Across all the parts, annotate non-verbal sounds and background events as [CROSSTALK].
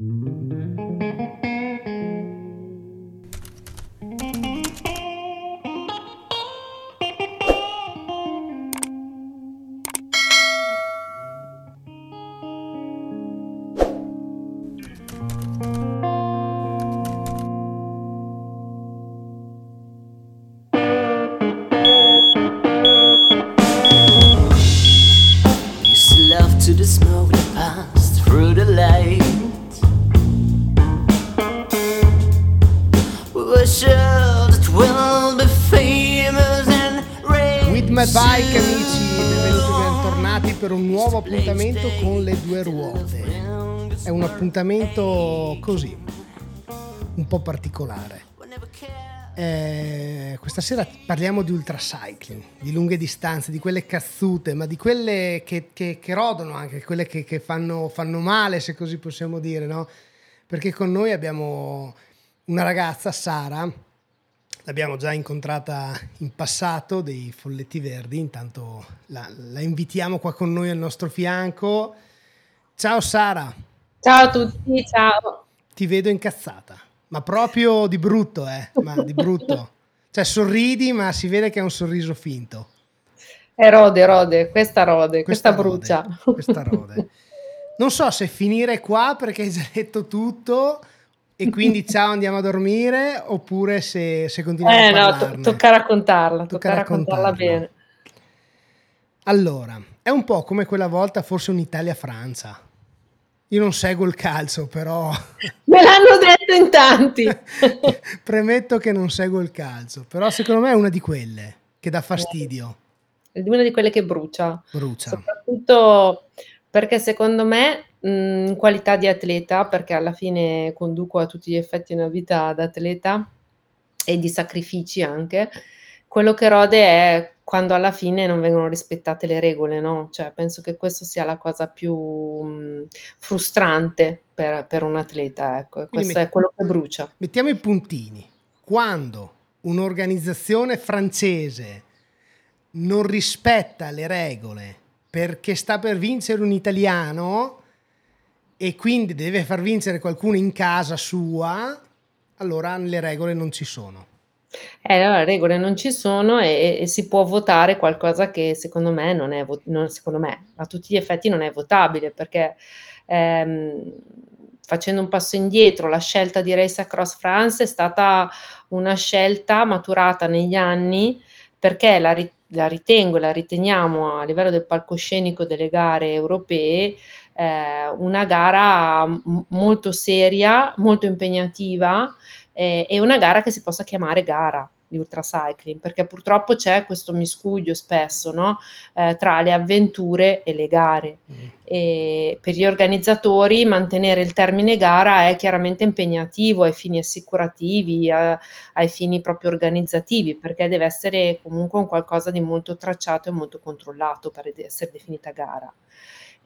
appuntamento appuntamento così, un po' particolare. Eh, questa sera parliamo di ultracycling, di lunghe distanze, di quelle cazzute, ma di quelle che, che, che rodono anche, quelle che, che fanno, fanno, male, se così possiamo dire, no? Perché con noi abbiamo una ragazza, Sara, l'abbiamo già incontrata in passato dei Folletti Verdi, intanto la, la, invitiamo qua con noi al nostro fianco. Ciao Sara. Ciao a tutti, ciao. Ti vedo incazzata, ma proprio di brutto, eh, ma di brutto. Cioè sorridi, ma si vede che è un sorriso finto. È rode, rode, questa rode, questa, questa brucia. Rode, questa rode. Non so se finire qua perché hai già detto tutto e quindi [LAUGHS] ciao andiamo a dormire oppure se, se continuiamo eh, a parlarne. no, to- tocca raccontarla, tocca, tocca raccontarla, raccontarla bene. Allora, è un po' come quella volta forse un'Italia-Francia. Io non seguo il calcio, però... [LAUGHS] Me l'hanno detto in tanti! [LAUGHS] Premetto che non seguo il calcio, però secondo me è una di quelle che dà fastidio. È una di quelle che brucia. Brucia. Soprattutto perché secondo me Mhmm, in qualità di atleta, perché alla fine conduco a tutti gli effetti una vita da atleta e di sacrifici anche, quello che rode è quando alla fine non vengono rispettate le regole, no, cioè penso che questo sia la cosa più, mhmm, frustrante per per un atleta, ecco, questo è quello che brucia. mettiamo i puntini. Quando un'organizzazione francese non rispetta le regole perché sta per vincere un italiano e quindi deve far vincere qualcuno in casa sua, allora le regole non ci sono. Eh, allora, le regole non ci sono e, e, si può votare qualcosa che secondo me non è, non, secondo me, a tutti gli effetti non è votabile perché ehm, facendo un passo indietro, la scelta di Race Across France è stata una scelta maturata negli anni perché la, la ritengo e la riteniamo a livello del palcoscenico delle gare europee eh, una gara m- molto seria, molto impegnativa eh, e una gara che si possa chiamare gara di ultracycling, perché purtroppo c'è questo miscuglio spesso no? eh, tra le avventure e le gare. Mm. E per gli organizzatori mantenere il termine gara è chiaramente impegnativo ai fini assicurativi, a, ai fini proprio organizzativi, perché deve essere comunque un qualcosa di molto tracciato e molto controllato per essere definita gara.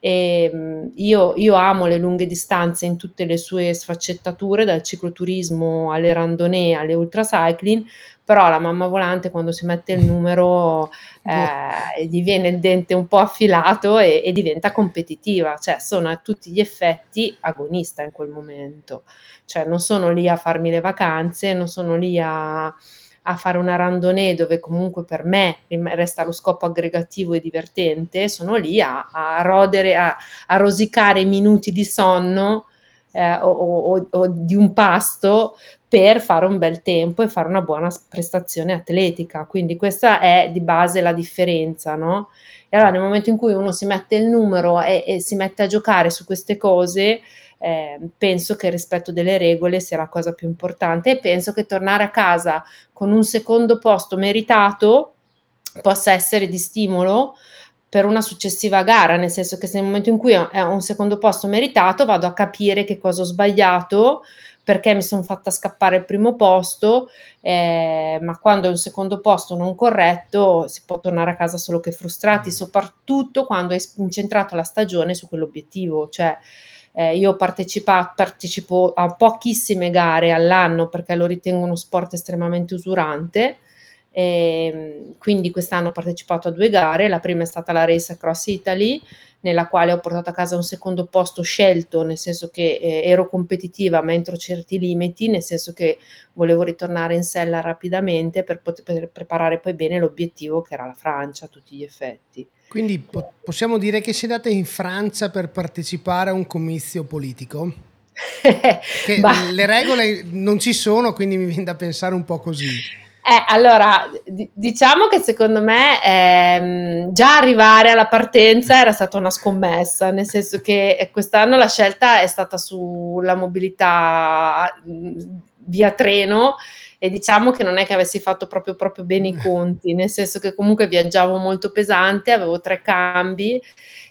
E, ehm, io, io, amo le lunghe distanze in tutte le sue sfaccettature, dal cicloturismo alle randonnée alle ultracycling, però la mamma volante quando si mette il numero eh, gli viene il dente un po' affilato e, e, diventa competitiva, cioè sono a tutti gli effetti agonista in quel momento, cioè non sono lì a farmi le vacanze, non sono lì a a fare una randonnée dove comunque per me resta lo scopo aggregativo e divertente, sono lì a, a rodere, a, a, rosicare minuti di sonno eh, o, o, o, di un pasto per fare un bel tempo e fare una buona prestazione atletica. Quindi questa è di base la differenza, no? E allora nel momento in cui uno si mette il numero e, e si mette a giocare su queste cose, eh, penso che il rispetto delle regole sia la cosa più importante e penso che tornare a casa con un secondo posto meritato possa essere di stimolo per una successiva gara, nel senso che se nel momento in cui è un secondo posto meritato vado a capire che cosa ho sbagliato, perché mi sono fatta scappare il primo posto, eh, ma quando è un secondo posto non corretto si può tornare a casa solo che frustrati, soprattutto quando hai incentrato la stagione su quell'obiettivo, cioè eh, io partecipo a pochissime gare all'anno perché lo ritengo uno sport estremamente usurante. E, ehm, quindi quest'anno ho partecipato a due gare, la prima è stata la Race Across Italy nella quale ho portato a casa un secondo posto scelto, nel senso che eh, ero competitiva ma entro certi limiti, nel senso che volevo ritornare in sella rapidamente per poter preparare poi bene l'obiettivo che era la Francia a tutti gli effetti. Quindi po- possiamo dire che andata in Francia per partecipare a un comizio politico? [LAUGHS] che le regole non ci sono, quindi mi viene da pensare un po' così. Eh, allora, d- diciamo che secondo me ehm, già arrivare alla partenza era stata una scommessa, nel senso che quest'anno la scelta è stata sulla mobilità via treno e diciamo che non è che avessi fatto proprio, proprio bene i [LAUGHS] conti, nel senso che comunque viaggiavo molto pesante, avevo tre cambi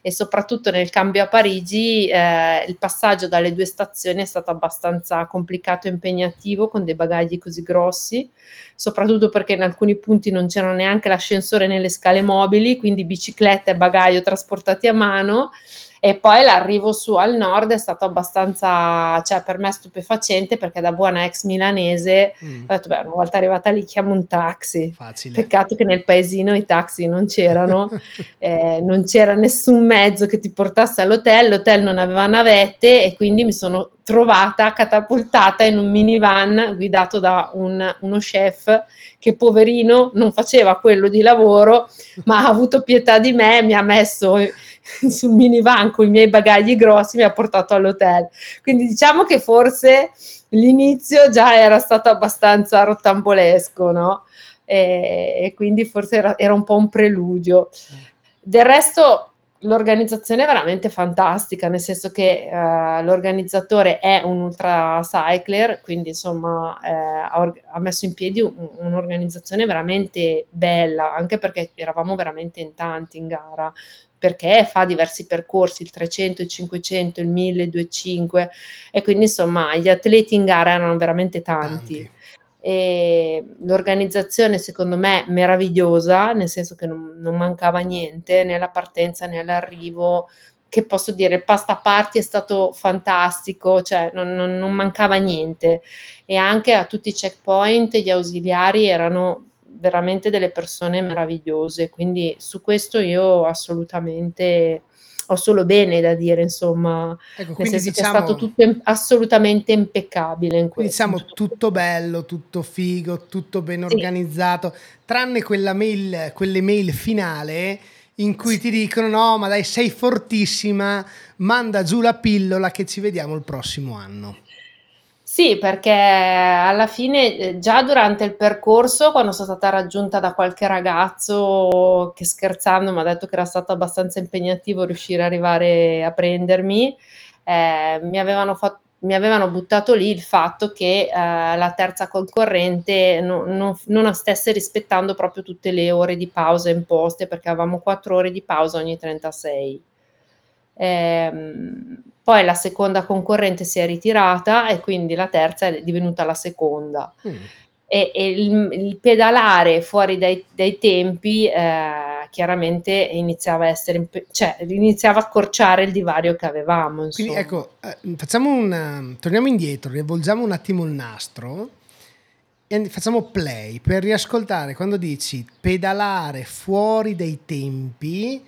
e soprattutto nel cambio a Parigi eh, il passaggio dalle due stazioni è stato abbastanza complicato e impegnativo con dei bagagli così grossi, soprattutto perché in alcuni punti non c'era neanche l'ascensore nelle scale mobili, quindi bicicletta e bagaglio trasportati a mano e poi l'arrivo su al nord è stato abbastanza, cioè per me stupefacente perché da buona ex milanese mm. ho detto, beh, una volta arrivata lì chiamo un taxi. Facile. Peccato che nel paesino i taxi non c'erano, [LAUGHS] eh, non c'era nessun mezzo che ti portasse all'hotel, l'hotel non aveva navette e quindi mi sono trovata catapultata in un minivan guidato da un, uno chef che poverino non faceva quello di lavoro, ma ha avuto pietà di me, mi ha messo [LAUGHS] sul minivan con i miei bagagli grossi mi ha portato all'hotel. Quindi diciamo che forse l'inizio già era stato abbastanza rottambolesco, no? E, e quindi forse era, era, un po' un preludio. Del resto l'organizzazione è veramente fantastica, nel senso che uh, l'organizzatore è un ultra cycler, quindi insomma eh, ha, ha, messo in piedi un, un'organizzazione veramente bella, anche perché eravamo veramente in tanti in gara, perché fa diversi percorsi, il 300, il 500, il 1000, il 200 e quindi insomma gli atleti in gara erano veramente tanti. tanti. E l'organizzazione secondo me meravigliosa, nel senso che non, non mancava niente né alla partenza né all'arrivo, che posso dire, il pasta party è stato fantastico, cioè non, non, non, mancava niente. E anche a tutti i checkpoint gli ausiliari erano veramente delle persone meravigliose, quindi su questo io assolutamente ho solo bene da dire, insomma, ecco, nel senso diciamo, che è stato tutto assolutamente impeccabile in questo. Diciamo tutto bello, tutto figo, tutto ben sì. organizzato, tranne quella mail, quelle mail finale in cui ti dicono no, ma dai, sei fortissima, manda giù la pillola che ci vediamo il prossimo anno. Sì, perché alla fine, eh, già durante il percorso, quando sono stata raggiunta da qualche ragazzo che scherzando mi ha detto che era stato abbastanza impegnativo riuscire ad arrivare a prendermi, eh, mi avevano fatto mi avevano buttato lì il fatto che eh, la terza concorrente no, no, non stesse rispettando proprio tutte le ore di pausa imposte perché avevamo quattro ore di pausa ogni 36. Ehm, poi la seconda concorrente si è ritirata e quindi la terza è divenuta la seconda. Mm. E, e il, il, pedalare fuori dai, dai tempi eh, chiaramente iniziava a essere, cioè iniziava a accorciare il divario che avevamo. Insomma. Quindi ecco, eh, facciamo un, torniamo indietro, rivolgiamo un attimo il nastro e facciamo play per riascoltare quando dici pedalare fuori dai tempi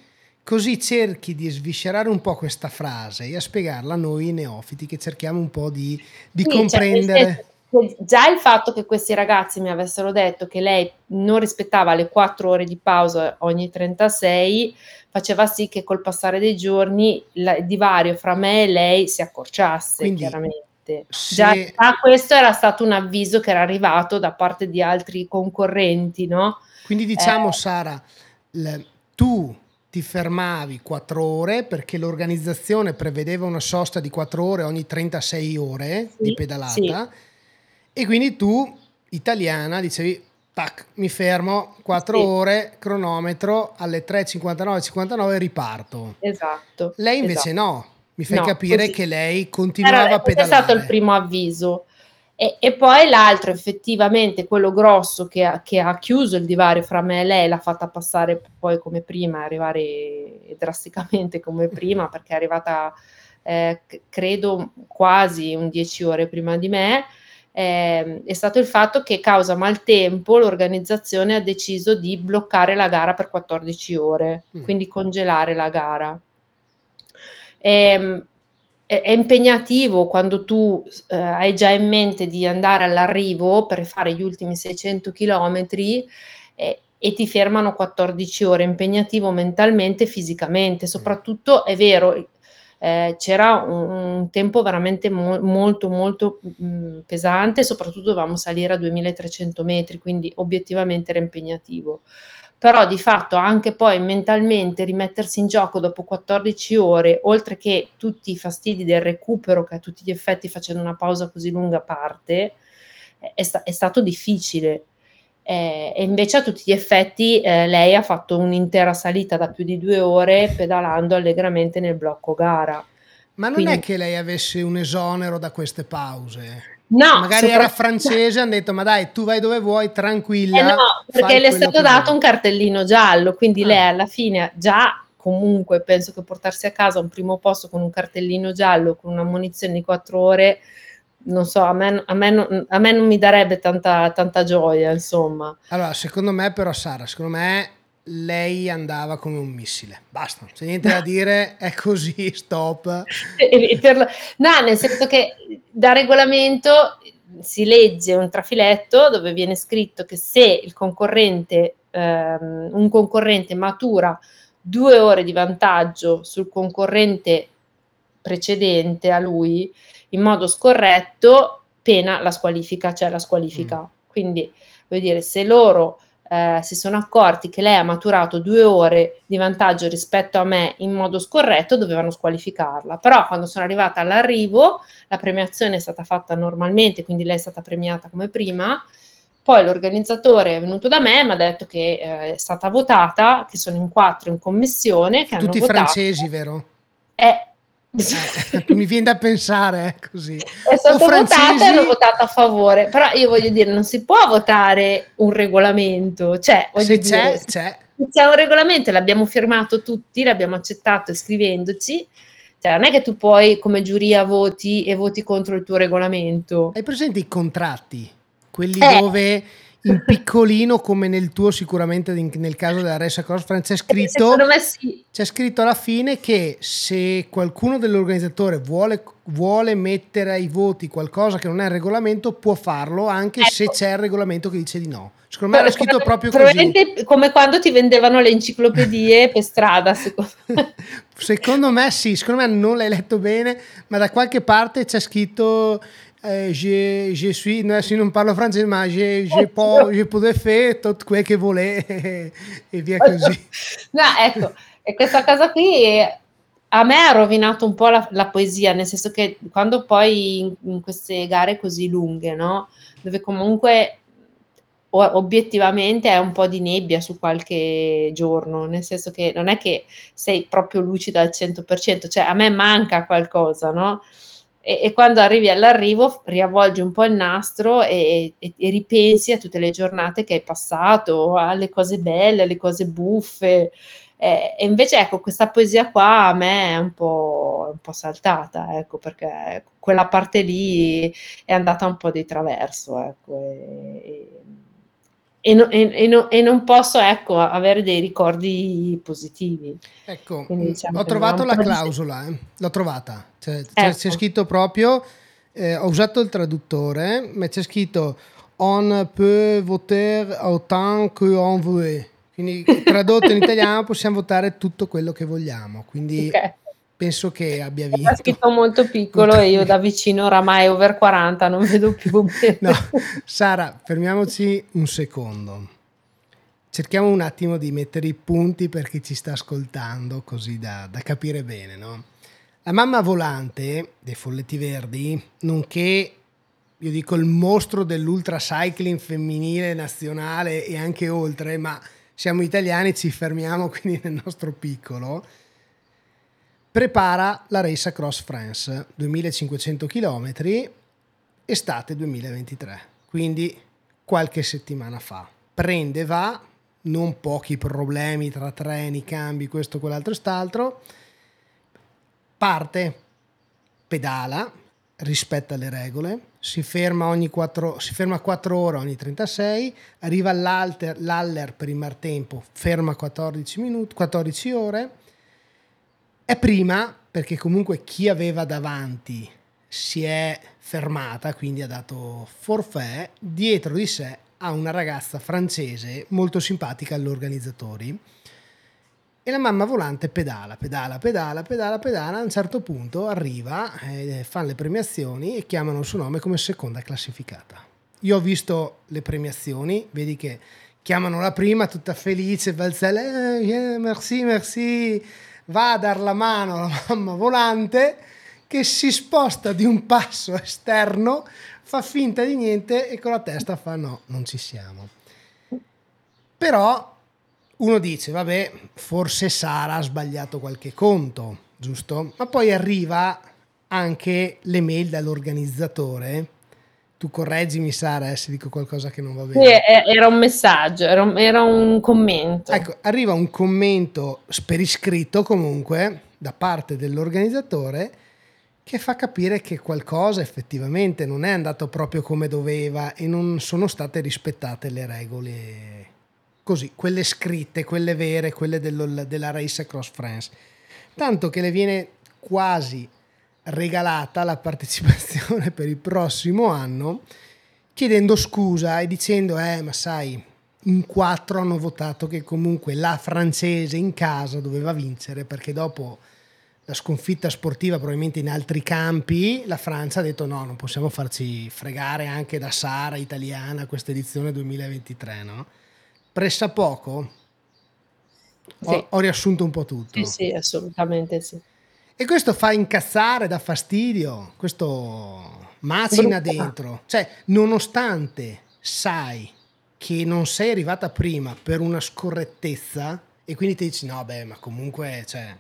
Così cerchi di sviscerare un po' questa frase e a spiegarla a noi neofiti che cerchiamo un po' di, di sì, cioè, comprendere. Cioè, già il fatto che questi ragazzi mi avessero detto che lei non rispettava le quattro ore di pausa ogni 36 faceva sì che col passare dei giorni il divario fra me e lei si accorciasse Quindi, chiaramente. Se... Già, già questo era stato un avviso che era arrivato da parte di altri concorrenti, no? Quindi diciamo, eh, Sara, l- tu ti fermavi 4 ore perché l'organizzazione prevedeva una sosta di 4 ore ogni 36 ore sì, di pedalata sì. e quindi tu, italiana, dicevi tac, mi fermo 4 sì. ore, cronometro, alle 3.59, 59 riparto. Esatto. Lei invece esatto. no, mi fai no, capire così. che lei continuava Era, a pedalare. È stato il primo avviso. E, e, poi l'altro, effettivamente, quello grosso che ha, che ha, chiuso il divario fra me e lei, l'ha fatta passare poi come prima, arrivare [LAUGHS] drasticamente come prima, perché è arrivata, eh, credo, quasi un 10 ore prima di me. Eh, è stato il fatto che causa maltempo l'organizzazione ha deciso di bloccare la gara per 14 ore, mm. quindi congelare la gara. Ehm, è, impegnativo quando tu eh, hai già in mente di andare all'arrivo per fare gli ultimi 600 km eh, e ti fermano 14 ore, impegnativo mentalmente e fisicamente, soprattutto è vero, eh, c'era un, un, tempo veramente mo- molto molto mh, mm, pesante, soprattutto dovevamo salire a 2300 metri, quindi obiettivamente era impegnativo però di fatto anche poi mentalmente rimettersi in gioco dopo 14 ore, oltre che tutti i fastidi del recupero che a tutti gli effetti facendo una pausa così lunga parte, è, sta- è stato difficile. Eh, e invece a tutti gli effetti eh, lei ha fatto un'intera salita da più di due ore pedalando allegramente nel blocco gara. Ma non Quindi, è che lei avesse un esonero da queste pause? No, magari era francese, hanno detto ma dai tu vai dove vuoi, tranquilla. Eh no, perché le è stato dato vuoi. un cartellino giallo, quindi ah. lei alla fine già comunque penso che portarsi a casa un primo posto con un cartellino giallo, con una munizione di quattro ore, non so, a me, a me, non, a me non mi darebbe tanta, tanta gioia, insomma. Allora, secondo me però Sara, secondo me lei andava come un missile. Basta, c'è niente da dire, è così, stop. [LAUGHS] no, nel senso che da regolamento si legge un trafiletto dove viene scritto che se il concorrente, ehm, un concorrente matura due ore di vantaggio sul concorrente precedente a lui in modo scorretto, pena la squalifica, cioè la squalifica. Mm. Quindi, vuol dire, se loro eh, si sono accorti che lei ha maturato due ore di vantaggio rispetto a me in modo scorretto, dovevano squalificarla. Però quando sono arrivata all'arrivo, la premiazione è stata fatta normalmente, quindi lei è stata premiata come prima. Poi l'organizzatore è venuto da me e mi ha detto che eh, è stata votata, che sono in quattro in commissione. Che Tutti hanno francesi, vero? Eh, eh, mi viene da pensare eh, così. È stato francesi... votato e hanno votato a favore, però io voglio dire, non si può votare un regolamento, cioè, se dire, c'è, c'è. C'è un regolamento, l'abbiamo firmato tutti, l'abbiamo accettato iscrivendoci, cioè non è che tu puoi come giuria voti e voti contro il tuo regolamento. Hai presente i contratti? Quelli eh. dove in piccolino come nel tuo sicuramente nel caso della Cross France c'è scritto, sì. c'è scritto alla fine che se qualcuno dell'organizzatore vuole, vuole, mettere ai voti qualcosa che non è il regolamento può farlo anche ecco. se c'è il regolamento che dice di no secondo me l'ho scritto proprio così come quando ti vendevano le enciclopedie [LAUGHS] per strada secondo me. secondo me sì secondo me non l'hai letto bene ma da qualche parte c'è scritto eh, je, je suis, no, se non parlo francese, ma je, je, po, je pouvais faire tutto quel che volè e via così. [LAUGHS] No, ecco, e questa cosa qui a me ha rovinato un po' la, la poesia, nel senso che quando poi in, in, queste gare così lunghe, no, dove comunque obiettivamente è un po' di nebbia su qualche giorno, nel senso che non è che sei proprio lucida al 100%, cioè a me manca qualcosa, no? E, e, quando arrivi all'arrivo riavvolgi un po' il nastro e, e, e, ripensi a tutte le giornate che hai passato, alle cose belle, alle cose buffe. Eh, e invece ecco, questa poesia qua a me è un po', un po saltata, ecco, perché quella parte lì è andata un po' di traverso, ecco, e, no, e, no, e, non posso ecco, avere dei ricordi positivi. Ecco, Quindi, diciamo ho trovato la clausola, eh. l'ho trovata, c'è, ecco. c'è, c'è scritto proprio, eh, ho usato il traduttore, ma c'è scritto on peut voter autant que on veut. Quindi tradotto in [LAUGHS] italiano possiamo votare tutto quello che vogliamo. Quindi okay penso che abbia vinto. È scritto molto piccolo e io da vicino oramai over 40 non vedo più bene. No, Sara, fermiamoci un secondo. Cerchiamo un attimo di mettere i punti per chi ci sta ascoltando, così da, da capire bene. No? La mamma volante dei Folletti Verdi, nonché io dico il mostro dell'ultra cycling femminile nazionale e anche oltre, ma siamo italiani, ci fermiamo [LAUGHS] quindi nel nostro piccolo prepara la Race Across France 2500 km estate 2023 quindi qualche settimana fa. Prende va non pochi problemi tra treni cambi questo quell'altro e quest'altro parte pedala rispetta le regole si ferma ogni 4 si ferma 4 ore ogni 36 arriva all'Aller per il martempo ferma 14 minuti 14 ore È prima perché comunque chi aveva davanti si è fermata, quindi ha dato forfè, dietro di sé ha una ragazza francese molto simpatica agli organizzatori e la mamma volante pedala, pedala, pedala, pedala, pedala, a un certo punto arriva, eh, fanno le premiazioni e chiamano il suo nome come seconda classificata. Io ho visto le premiazioni, vedi che chiamano la prima tutta felice, balzella, eh, merci, merci, va a dar la mano alla mamma volante che si sposta di un passo esterno, fa finta di niente e con la testa fa no, non ci siamo. Però uno dice, vabbè, forse Sara ha sbagliato qualche conto, giusto? Ma poi arriva anche l'email dall'organizzatore. Tu correggimi Sara eh, se dico qualcosa che non va bene. Sì, era un messaggio, era un, era un commento. Ecco, arriva un commento per iscritto comunque da parte dell'organizzatore che fa capire che qualcosa effettivamente non è andato proprio come doveva e non sono state rispettate le regole così, quelle scritte, quelle vere, quelle dello, della Race Across France. Tanto che le viene quasi regalata la partecipazione per il prossimo anno, chiedendo scusa e dicendo, eh, ma sai, in quattro hanno votato che comunque la francese in casa doveva vincere perché dopo la sconfitta sportiva probabilmente in altri campi la Francia ha detto no non possiamo farci fregare anche da Sara italiana questa edizione 2023 no? pressa poco? Sì. Ho, ho, riassunto un po' tutto. Sì, sì, assolutamente sì. E questo fa incazzare, dà fastidio, questo macina dentro. Cioè, nonostante sai che non sei arrivata prima per una scorrettezza e quindi ti dici no, beh, ma comunque, cioè,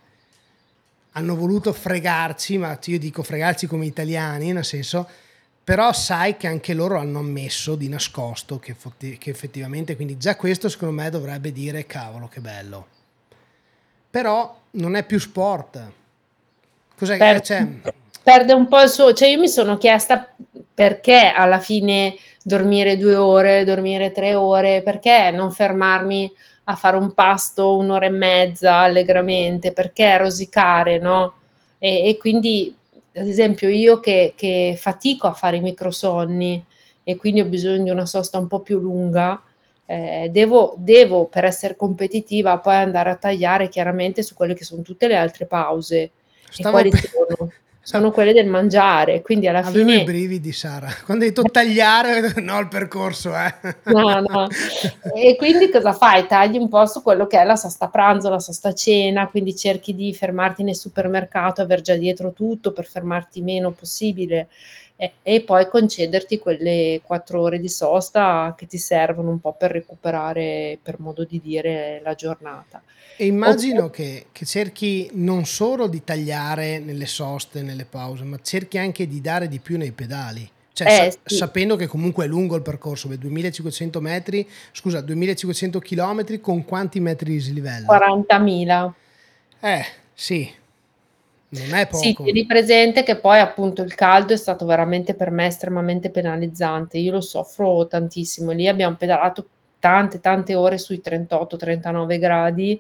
hanno voluto fregarci, ma io dico fregarci come italiani, nel senso però sai che anche loro hanno ammesso di nascosto che, che, effettivamente, quindi già questo secondo me dovrebbe dire cavolo che bello. Però non è più sport. Cos'è per, che c'è? Perde un po' il suo, cioè io mi sono chiesta perché alla fine dormire due ore, dormire tre ore, perché non fermarmi a fare un pasto un'ora e mezza allegramente, perché rosicare, no? E, e quindi ad esempio io che, che fatico a fare i microsonni e quindi ho bisogno di una sosta un po' più lunga, eh, devo, devo, per essere competitiva poi andare a tagliare chiaramente su quelle che sono tutte le altre pause. Stavo e quali sono? sono quelle del mangiare, quindi alla Avevo fine... i brividi Sara, quando hai detto tagliare, no il percorso eh. No, no, e quindi cosa fai? Tagli un po' su quello che è la sosta pranzo, la sosta cena, quindi cerchi di fermarti nel supermercato, aver già dietro tutto per fermarti meno possibile e, e poi concederti quelle quattro ore di sosta che ti servono un po' per recuperare, per modo di dire, la giornata. E immagino che, che, cerchi non solo di tagliare nelle soste, nelle pause, ma cerchi anche di dare di più nei pedali. Cioè, eh, sa- sì. sapendo che comunque è lungo il percorso, 2500 metri, scusa, 2500 km con quanti metri di dislivello? 40.000. Eh, sì. Non è poco. Sì, tieni presente che poi appunto il caldo è stato veramente per me estremamente penalizzante. Io lo soffro tantissimo. Lì abbiamo pedalato tante tante ore sui 38-39 gradi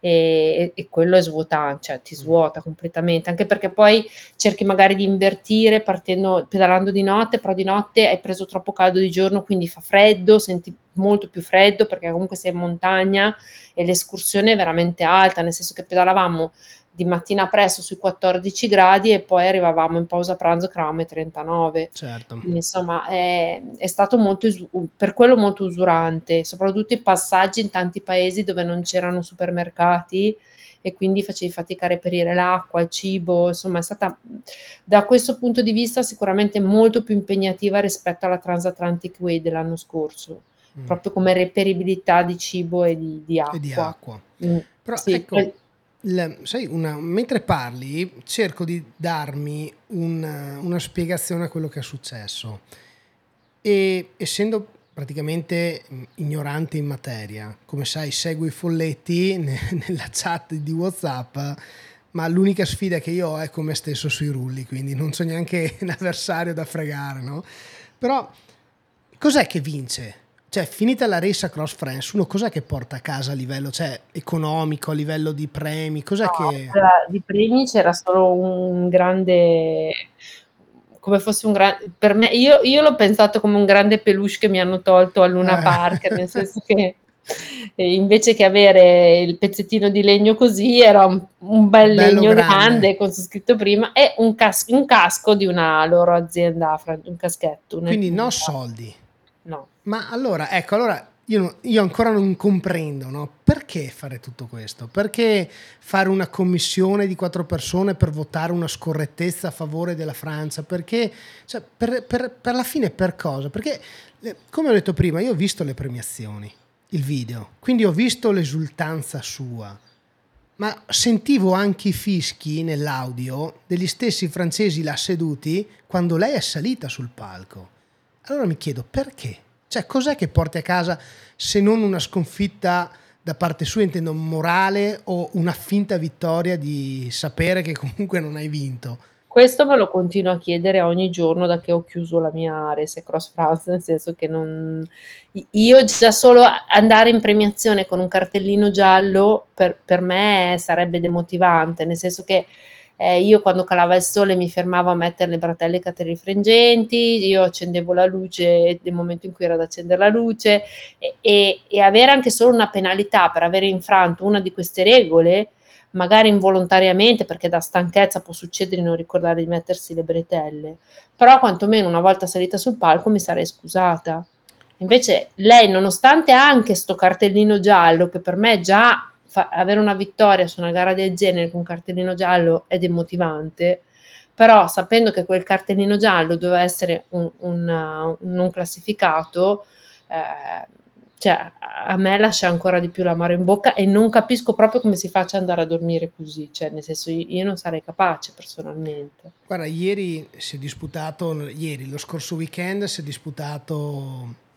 e, e, quello è svuotante, cioè ti svuota completamente, anche perché poi cerchi magari di invertire partendo, pedalando di notte, però di notte hai preso troppo caldo di giorno, quindi fa freddo, senti molto più freddo perché comunque sei in montagna e l'escursione è veramente alta, nel senso che pedalavamo di mattina presto sui 14 gradi e poi arrivavamo in pausa pranzo che eravamo ai 39. Certo. Quindi, insomma, è, è stato molto, per quello molto usurante, soprattutto i passaggi in tanti paesi dove non c'erano supermercati e quindi facevi fatica a reperire l'acqua, il cibo, insomma è stata da questo punto di vista sicuramente molto più impegnativa rispetto alla Transatlantic Way dell'anno scorso, mm. proprio come reperibilità di cibo e di, di acqua. E di acqua. Mm. Però sì, ecco, la, sai, una, mentre parli cerco di darmi una, una spiegazione a quello che è successo e essendo praticamente ignorante in materia, come sai seguo i folletti [LAUGHS] nella chat di Whatsapp, ma l'unica sfida che io ho è con me stesso sui rulli, quindi non so neanche [LAUGHS] un avversario da fregare, no? Però cos'è che vince? Cioè, finita la race across France, uno cos'è che porta a casa a livello cioè, economico, a livello di premi? Cos'è No, che... di premi c'era solo un grande come fosse un grande per me io, io l'ho pensato come un grande peluche che mi hanno tolto a Luna Eh. Park, nel [LAUGHS] senso che invece che avere il pezzettino di legno così era un, un bel Bello legno grande. grande, con su scritto prima e un, cas- un casco di una loro azienda, un caschetto. Quindi no soldi. No. Ma allora, ecco, allora io, io ancora non comprendo, no? Perché fare tutto questo? Perché fare una commissione di quattro persone per votare una scorrettezza a favore della Francia? Perché, cioè, per, per- per la fine per cosa? Perché, eh, come ho detto prima, io ho visto le premiazioni, il video, quindi ho visto l'esultanza sua, ma sentivo anche i fischi nell'audio degli stessi francesi là seduti quando lei è salita sul palco. Allora mi chiedo perché? Cioè, cos'è che porti a casa se non una sconfitta da parte sua, intendo morale, o una finta vittoria di sapere che comunque non hai vinto? Questo me lo continuo a chiedere ogni giorno da che ho chiuso la mia Race Cross France, nel senso che non... Io già solo andare in premiazione con un cartellino giallo per, per me sarebbe demotivante, nel senso che eh, io quando calava il sole mi fermavo a mettere le bretelle caterifrangenti, io accendevo la luce nel momento in cui era da accendere la luce e, e, e avere anche solo una penalità per aver infranto una di queste regole magari involontariamente, perché da stanchezza può succedere di non ricordare di mettersi le bretelle, però quantomeno una volta salita sul palco mi sarei scusata. Invece lei, nonostante anche sto cartellino giallo, che per me già fa, avere una vittoria su una gara del genere con un cartellino giallo è demotivante, però sapendo che quel cartellino giallo doveva essere un, un, un non classificato, eh, cioè a me lascia ancora di più l'amaro in bocca e non capisco proprio come si faccia andare a dormire così, cioè nel senso io non sarei capace personalmente. Guarda, ieri si è disputato, ieri, lo scorso weekend si è disputato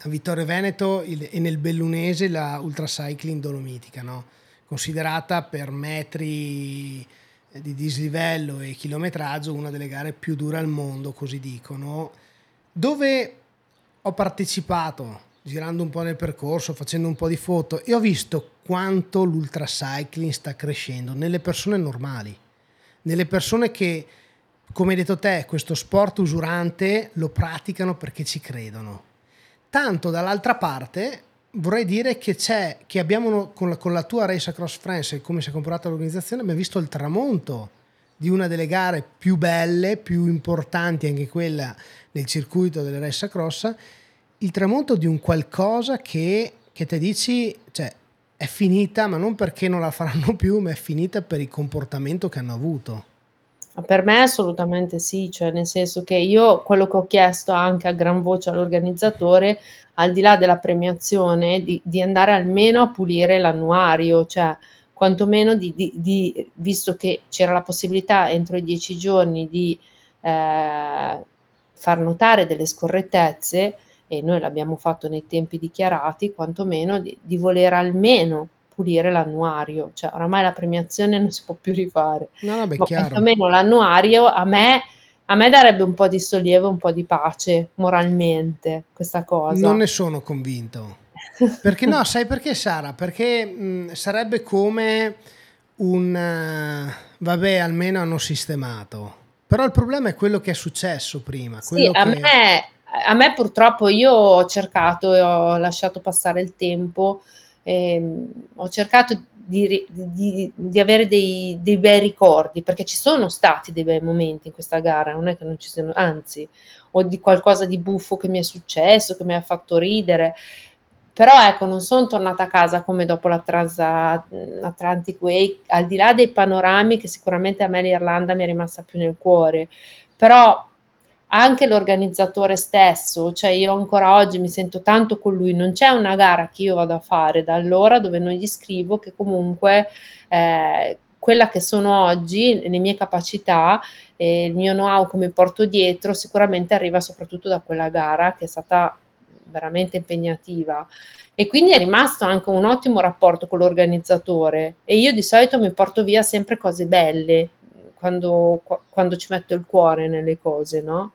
a Vittorio Veneto il, e nel Bellunese la Ultracycling Dolomitica, no? considerata per metri di dislivello e chilometraggio una delle gare più dure al mondo, così dicono, dove ho partecipato girando un po' nel percorso, facendo un po' di foto e ho visto quanto l'ultracycling sta crescendo nelle persone normali, nelle persone che, come hai detto te, questo sport usurante lo praticano perché ci credono. Tanto dall'altra parte vorrei dire che c'è, che abbiamo con la, con la tua Race Across France e come si è comportata l'organizzazione, abbiamo visto il tramonto di una delle gare più belle, più importanti, anche quella nel circuito delle Race Across, il tramonto di un qualcosa che, che te dici, cioè, è finita, ma non perché non la faranno più, ma è finita per il comportamento che hanno avuto. Per me assolutamente sì, cioè nel senso che io quello che ho chiesto anche a gran voce all'organizzatore, al di là della premiazione, di, di andare almeno a pulire l'annuario, cioè quantomeno di, di, di, visto che c'era la possibilità entro i dieci giorni di eh, far notare delle scorrettezze, e noi l'abbiamo fatto nei tempi dichiarati, quantomeno di, di voler almeno pulire l'annuario, cioè oramai la premiazione non si può più rifare, no, no, beh, ma chiaro. quantomeno l'annuario a me, a me darebbe un po' di sollievo, un po' di pace moralmente questa cosa. Non ne sono convinto. Perché no, sai perché Sara? Perché mh, sarebbe come un uh, vabbè, almeno hanno sistemato. Però il problema è quello che è successo prima. Sì, a che... me a me purtroppo io ho cercato e ho lasciato passare il tempo, ehm, ho cercato di, di, di avere dei, dei, bei ricordi, perché ci sono stati dei bei momenti in questa gara, non è che non ci siano, anzi, o di qualcosa di buffo che mi è successo, che mi ha fatto ridere. Però ecco, non sono tornata a casa come dopo la Transatlantic Way, al di là dei panorami che sicuramente a me l'Irlanda mi è rimasta più nel cuore, però anche l'organizzatore stesso, cioè io ancora oggi mi sento tanto con lui, non c'è una gara che io vado a fare da allora dove non gli scrivo che comunque eh, quella che sono oggi, le mie capacità, eh, il mio know-how come porto dietro, sicuramente arriva soprattutto da quella gara che è stata veramente impegnativa. E quindi è rimasto anche un ottimo rapporto con l'organizzatore e io di solito mi porto via sempre cose belle quando, quando ci metto il cuore nelle cose, no?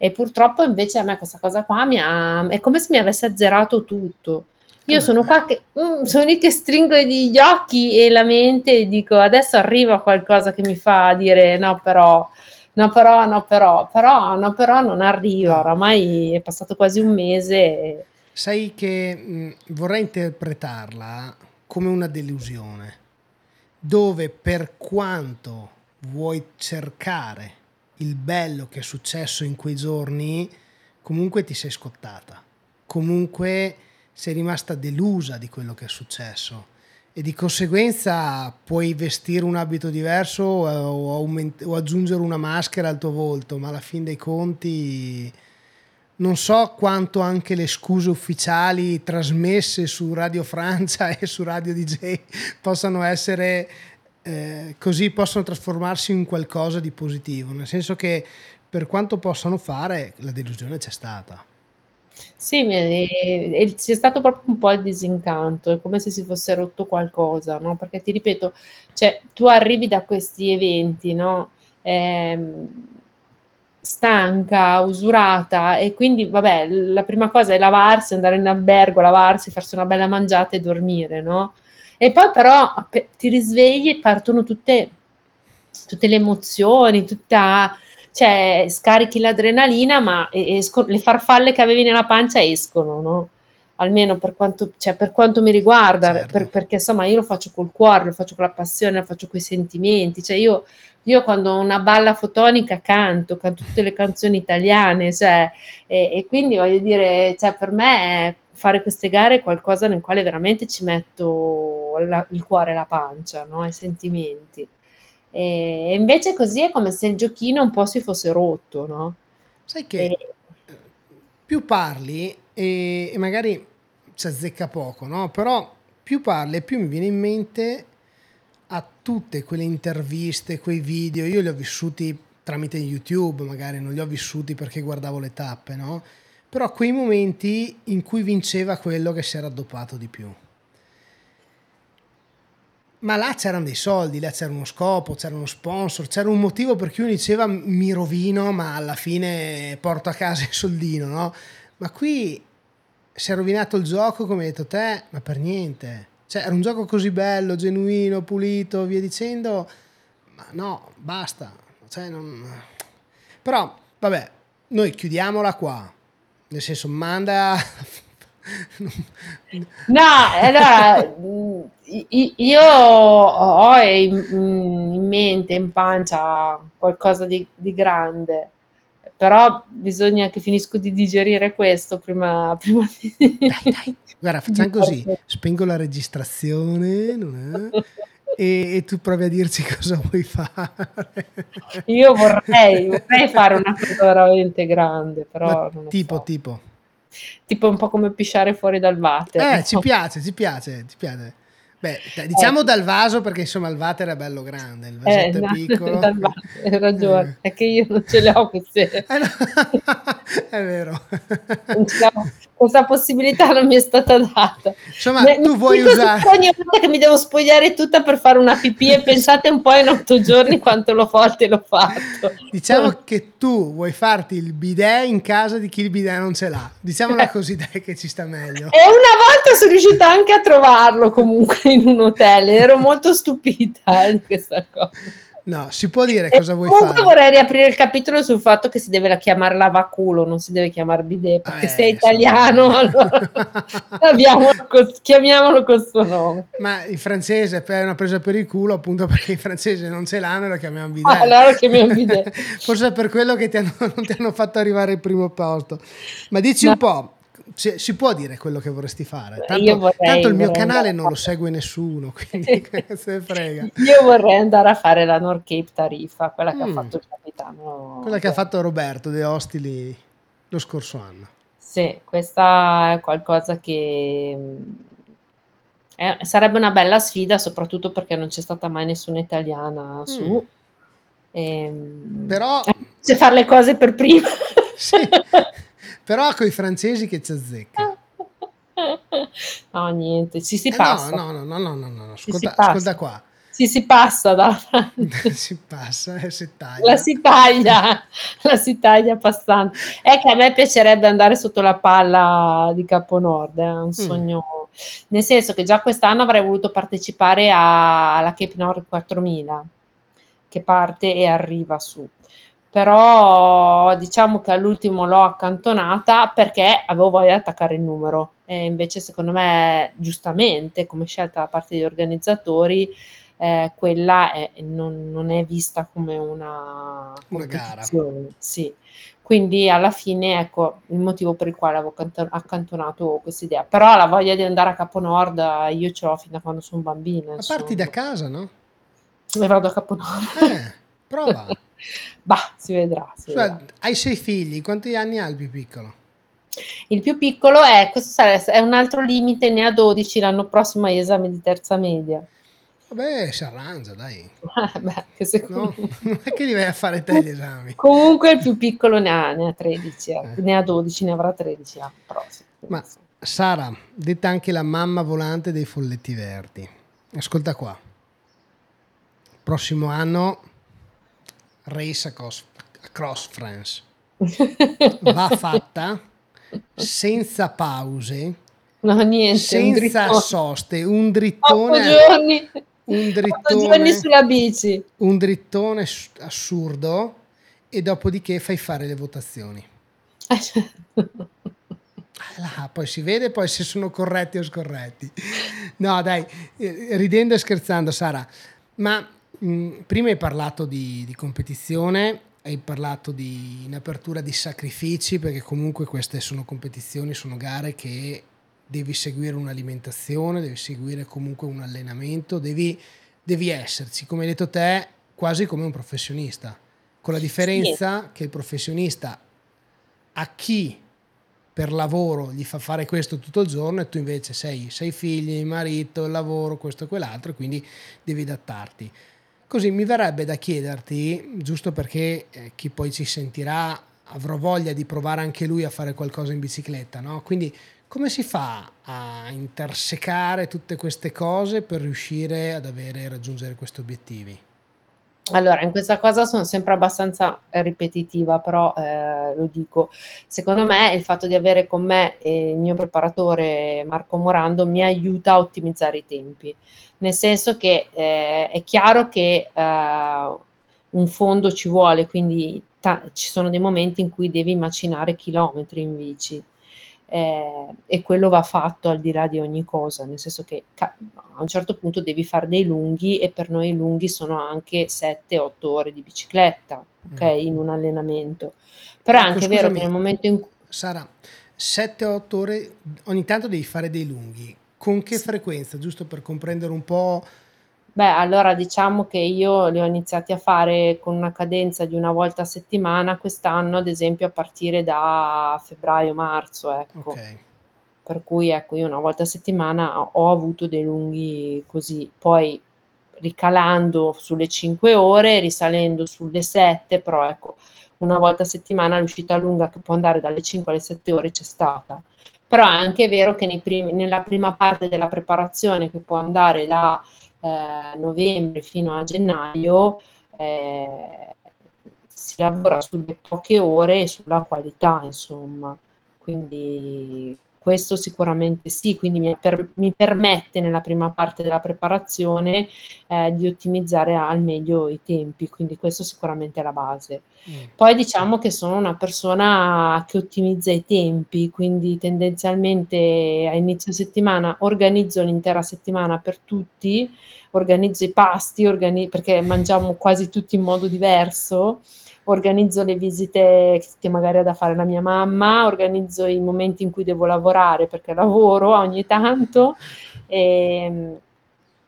E purtroppo invece a me questa cosa qua mi ha è come se mi avesse azzerato tutto. Io sono qua che mm, sono lì che stringo gli occhi e la mente e dico adesso arriva qualcosa che mi fa dire no però, no però, no però, però, no però non arriva, oramai è passato quasi un mese. E... Sai che mh, mm, vorrei interpretarla come una delusione, dove per quanto vuoi cercare il bello che è successo in quei giorni, comunque ti sei scottata, comunque sei rimasta delusa di quello che è successo. E di conseguenza puoi vestire un abito diverso o, aument- o aggiungere una maschera al tuo volto, ma alla fin dei conti non so quanto anche le scuse ufficiali trasmesse su Radio Francia [LAUGHS] e su Radio DJ possano essere eh, così possono trasformarsi in qualcosa di positivo, nel senso che per quanto possano fare la delusione c'è stata. Sì, c'è stato proprio un po' il disincanto, è come se si fosse rotto qualcosa, no? Perché ti ripeto, cioè, tu arrivi da questi eventi, no? Ehm, stanca, usurata e quindi vabbè, la prima cosa è lavarsi, andare in albergo, lavarsi, farsi una bella mangiata e dormire, no? E poi però ti risvegli e partono tutte, tutte le emozioni, tutta, cioè scarichi l'adrenalina, ma esco, le farfalle che avevi nella pancia escono, no? Almeno per quanto, cioè, per quanto mi riguarda, certo. per, perché insomma io lo faccio col cuore, lo faccio con la passione, lo faccio con i sentimenti. Cioè io, io quando ho una balla fotonica canto, canto tutte le canzoni italiane, cioè, e, e quindi voglio dire, cioè, per me fare queste gare è qualcosa nel quale veramente ci metto la, il cuore e la pancia, no? i sentimenti. E invece così è come se il giochino un po' si fosse rotto, no? Sai che e... più parli e, e magari ci azzecca poco, no? Però più parli e più mi viene in mente a tutte quelle interviste, quei video, io li ho vissuti tramite YouTube, magari non li ho vissuti perché guardavo le tappe, no? Però quei momenti in cui vinceva quello che si era addoppato di più. Ma là c'erano dei soldi, là c'era uno scopo, c'era uno sponsor, c'era un motivo per cui uno diceva mi rovino, ma alla fine porto a casa il soldino, no? Ma qui si è rovinato il gioco, come hai detto te, ma per niente. Cioè, era un gioco così bello, genuino, pulito, via dicendo, ma no, basta. Cioè, non... Però, vabbè, noi chiudiamola qua nel senso, manda... [LAUGHS] no, allora io ho in, mente, in pancia qualcosa di, di, grande, però bisogna che finisco di digerire questo prima, [LAUGHS] prima di... Dai, dai. Guarda, facciamo così, spengo la registrazione e, e, tu provi a dirci [LAUGHS] cosa vuoi fare. Io vorrei, vorrei fare una cosa veramente grande, però... tipo, so. tipo. Tipo un po' come pisciare fuori dal water. Eh, no? ci piace, ci piace, ci piace. Beh, diciamo eh. dal vaso perché insomma il water è bello grande, il vasetto eh, è piccolo. Hai ragione, eh. è che io non ce le ho queste. [LAUGHS] Eh, no. [LAUGHS] è vero. Questa possibilità non mi è stata data. Insomma, mi, tu vuoi usare... Ogni volta che mi devo spogliare tutta per fare una pipì e pensate un po' in otto giorni quanto l'ho volte l'ho fatto. Diciamo che tu vuoi farti il bidet in casa di chi il bidet non ce l'ha. Diciamola così dai che ci sta meglio. E una volta sono riuscita anche a trovarlo comunque in un hotel, ero molto stupita di questa cosa. No, si può dire cosa vuoi comunque fare. vorrei riaprire il capitolo sul fatto che si deve chiamare lavaculo, non si deve chiamare bidet, perché eh, sei italiano, [LAUGHS] allora chiamiamolo col suo nome. Ma il francese è una presa per il culo, appunto [LAUGHS] perché i francesi non ce l'hanno e lo chiamiamo bidet. Ah, allora lo chiamiamo bidet. [LAUGHS] Forse è per quello che ti hanno, non ti hanno fatto arrivare al primo posto. Ma dici no. un po', si, si, può dire quello che vorresti fare. Tanto, vorrei, tanto il mio canale non lo segue nessuno, [LAUGHS] quindi se frega. Io vorrei andare a fare la North Cape Tariffa, quella che mm. ha fatto il capitano. Quella che ha fatto Roberto De Ostili lo scorso anno. Sì, questa è qualcosa che mm, sarebbe una bella sfida, soprattutto perché non c'è stata mai nessuna italiana su. Mm. E, ehm, Però... [LAUGHS] C'è fare le cose per prima. Sì. [LAUGHS] Però con i francesi che ci azzecca. [LAUGHS] No, niente, ci si eh passa. No, no, no, no, no, no, no. Ascolta, ascolta qua. Ci si passa da [LAUGHS] Si passa e si taglia. La si taglia, la si taglia passando. È che a me piacerebbe andare sotto la palla di Capo Nord, è un Mh. sogno nel senso che già quest'anno avrei voluto partecipare alla Cape Nord 4000, che parte e arriva su. Però diciamo che all'ultimo l'ho accantonata perché avevo voglia di attaccare il numero e invece secondo me, giustamente, come scelta da parte degli organizzatori, ehm, quella è non non è vista come una Una gara. sì. Quindi alla fine, ecco, il motivo per il quale avevo canto accantonato quest'idea. Però la voglia di andare a Capo Nord io ce l'ho fin da quando son bambina, Ma parti da casa, no? E vado a Capo Nord. Eh, prova. [LAUGHS] Bah, si vedrà, si Cioè, vedrà. hai 6 figli, quanti anni ha il più piccolo? Il più piccolo è questo è un altro limite, ne ha 12, l'anno prossimo ha gli esami di terza media. Vabbè, si arrangia dai. Eh [LAUGHS] beh, che secondo No? [LAUGHS] Non è che li vai a fare te gli esami. Comunque il più piccolo ne ha ne ha 13, Eh. ecco, ne ha 12, ne avrà 13 l'anno prossimo, Ma. Sara, detta anche la mamma volante dei folletti verdi. Ascolta qua. Prossimo anno race across, across France. [LAUGHS] Va fatta senza pause, No, niente, un senza drittone. soste, un 8 drittone giorni, un 8 giorni drittone sulla bici. un drittone assurdo e dopodiché fai fare le votazioni. Eh, [LAUGHS] certo. Ah, là, poi si vede poi se sono corretti o scorretti. No, dai, eh, ridendo e scherzando, Sara, ma mh, prima hai parlato di, di competizione, hai parlato di, in apertura di sacrifici, perché comunque queste sono competizioni, sono gare che devi seguire un'alimentazione, devi seguire comunque un allenamento, devi, devi esserci, come hai detto te, quasi come un professionista, con la Sì. differenza che il professionista a chi per lavoro gli fa fare questo tutto il giorno e tu invece sei, sei figli, marito, il lavoro, questo e quell'altro, quindi devi adattarti. Così mi verrebbe da chiederti, giusto perché eh, chi poi ci sentirà avrà voglia di provare anche lui a fare qualcosa in bicicletta, no? Quindi come si fa a intersecare tutte queste cose per riuscire ad avere e raggiungere questi obiettivi? Allora, in questa cosa sono sempre abbastanza ripetitiva, però eh, lo dico. Secondo me il fatto di avere con me eh, il mio preparatore Marco Morando mi aiuta a ottimizzare i tempi, nel senso che eh, è chiaro che eh, un fondo ci vuole, quindi ta- ci sono dei momenti in cui devi macinare chilometri in bici. Eh, e quello va fatto al di là di ogni cosa, nel senso che ca- a un certo punto devi fare dei lunghi e per noi i lunghi sono anche 7-8 ore di bicicletta, ok, Mm. in un allenamento. Però è Ecco, anche vero che scusami, nel momento in cui... Sara, 7-8 ore, ogni tanto devi fare dei lunghi. Con che frequenza? Giusto per comprendere un po'. Beh, allora diciamo che io li ho iniziati a fare con una cadenza di una volta a settimana quest'anno, ad esempio a partire da febbraio-marzo, ecco. Ok. Per cui ecco, io una volta a settimana ho ho avuto dei lunghi così, poi ricalando sulle 5 ore, risalendo sulle 7, però ecco, una volta a settimana l'uscita lunga che può andare dalle 5 alle 7 ore c'è stata. Però è anche vero che nei primi- nella prima parte della preparazione, che può andare da eh, novembre fino a gennaio, eh, si lavora sulle poche ore e sulla qualità, insomma. Quindi questo sicuramente sì, quindi mi, per- mi permette nella prima parte della preparazione eh, di ottimizzare al meglio i tempi, quindi questo sicuramente è la base. Mm. Poi diciamo che sono una persona che ottimizza i tempi, quindi tendenzialmente a inizio settimana organizzo l'intera settimana per tutti, organizzo i pasti, organi- perché mangiamo quasi tutti in modo diverso, organizzo le visite che magari ha da fare la mia mamma, organizzo i momenti in cui devo lavorare perché lavoro ogni tanto e,